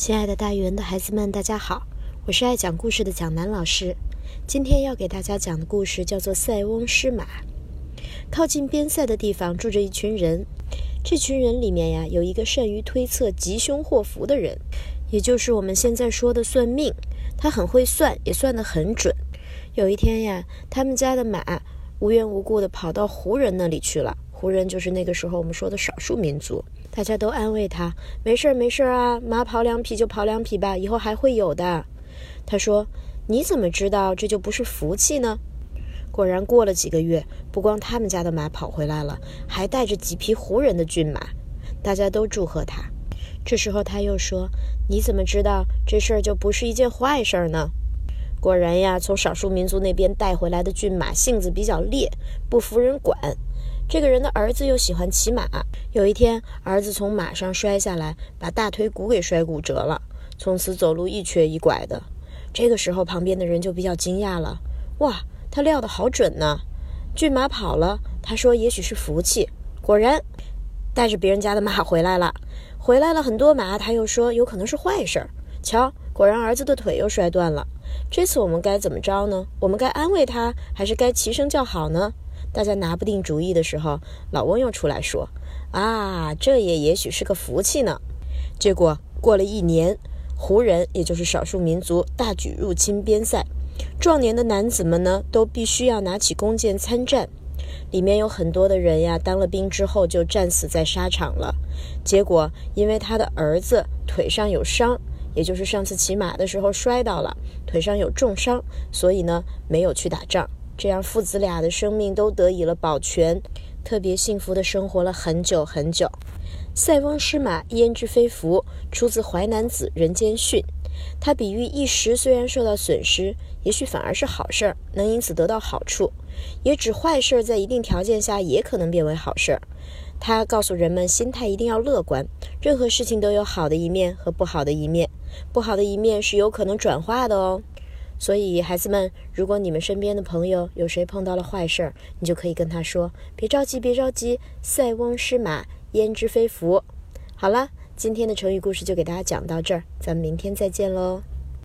亲爱的大语文的孩子们，大家好，我是爱讲故事的蒋楠老师。今天要给大家讲的故事叫做《塞翁失马》。靠近边塞的地方住着一群人，这群人里面呀，有一个善于推测吉凶祸福的人，也就是我们现在说的算命。他很会算，也算得很准。有一天呀，他们家的马无缘无故的跑到胡人那里去了。胡人就是那个时候我们说的少数民族。大家都安慰他：“没事儿，没事儿啊，马跑两匹就跑两匹吧，以后还会有的。”他说：“你怎么知道这就不是福气呢？”果然，过了几个月，不光他们家的马跑回来了，还带着几匹胡人的骏马。大家都祝贺他。这时候他又说：“你怎么知道这事儿就不是一件坏事儿呢？”果然呀，从少数民族那边带回来的骏马性子比较烈，不服人管。这个人的儿子又喜欢骑马。有一天，儿子从马上摔下来，把大腿骨给摔骨折了，从此走路一瘸一拐的。这个时候，旁边的人就比较惊讶了：“哇，他料得好准呢！骏马跑了，他说也许是福气。果然，带着别人家的马回来了，回来了很多马，他又说有可能是坏事。瞧，果然儿子的腿又摔断了。这次我们该怎么着呢？我们该安慰他，还是该齐声叫好呢？”大家拿不定主意的时候，老翁又出来说：“啊，这也也许是个福气呢。”结果过了一年，胡人也就是少数民族大举入侵边塞，壮年的男子们呢都必须要拿起弓箭参战，里面有很多的人呀，当了兵之后就战死在沙场了。结果因为他的儿子腿上有伤，也就是上次骑马的时候摔倒了，腿上有重伤，所以呢没有去打仗。这样，父子俩的生命都得以了保全，特别幸福的生活了很久很久。塞翁失马，焉知非福？出自《淮南子·人间训》。他比喻一时虽然受到损失，也许反而是好事儿，能因此得到好处；也指坏事在一定条件下也可能变为好事儿。他告诉人们，心态一定要乐观，任何事情都有好的一面和不好的一面，不好的一面是有可能转化的哦。所以，孩子们，如果你们身边的朋友有谁碰到了坏事儿，你就可以跟他说：“别着急，别着急，塞翁失马，焉知非福。”好了，今天的成语故事就给大家讲到这儿，咱们明天再见喽。